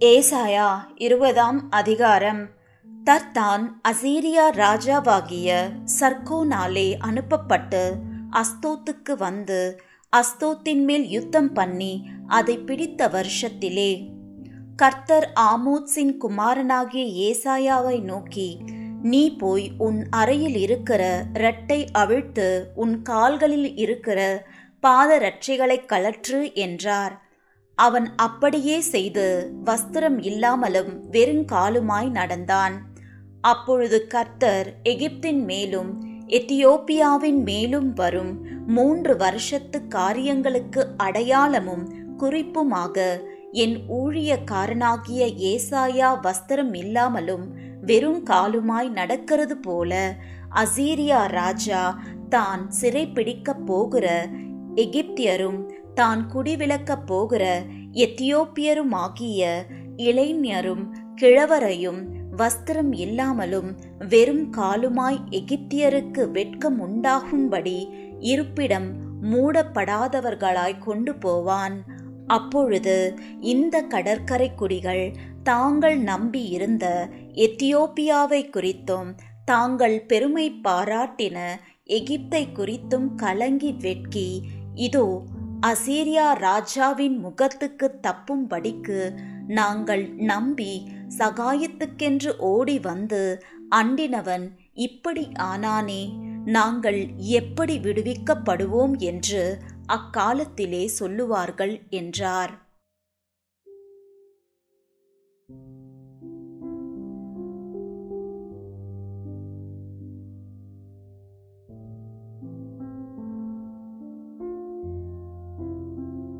ஏசாயா இருபதாம் அதிகாரம். தர்தான் அசீரியா ராஜாவாகிய சர்கோனாலே அனுப்பப்பட்டு அஸ்தோத்துக்கு வந்து அஸ்தோத்தின் மேல் யுத்தம் பண்ணி அதை பிடித்த வருஷத்திலே கர்த்தர் ஆமோத்ஸின் குமாரனாகிய ஏசாயாவை நோக்கி நீ போய் உன் அறையில் இருக்கிற இரட்டை அவிழ்த்து உன் கால்களில் இருக்கிற பாத ரட்சைகளை கலற்று என்றார். அவன் அப்படியே செய்து வஸ்திரம் இல்லாமலும் வெறுங்காலுமாய் நடந்தான். அப்பொழுது கர்த்தர் எகிப்தின் மேலும் எத்தியோப்பியாவின் மேலும் வரும் மூன்று வருஷத்து காரியங்களுக்கு அடையாளமும் குறிப்புமாக என் ஊழியக்காரனாகிய ஏசாயா வஸ்திரம் இல்லாமலும் வெறும் காலுமாய் நடக்கிறது போல அசீரியா ராஜா தான் சிறைப்பிடிக்கப் போகிற எகிப்தியரும் தான் குடிவிளக்கப் போகிற எத்தியோப்பியருமாகிய இளைஞரும் கிழவரையும் வஸ்திரம் இல்லாமலும் வெறும் காலுமாய் எகிப்தியருக்கு வெட்கம் உண்டாகும்படி இருப்பிடம் மூடப்படாதவர்களாய் கொண்டு போவான். அப்பொழுது இந்த கடற்கரை குடிகள் தாங்கள் நம்பி இருந்த எத்தியோப்பியாவை குறித்தும் தாங்கள் பெருமை பாராட்டின எகிப்தை குறித்தும் கலங்கி வெட்கி இதோ அசீரியா ராஜாவின் முகத்துக்கு தப்பும்படிக்கு நாங்கள் நம்பி சகாயத்துக்கென்று ஓடி வந்து அண்டினவன் இப்படி ஆனானே நாங்கள் எப்படி விடுவிக்கப்படுவோம்? என்று அக்காலத்திலே சொல்லுவார்கள் என்றார்.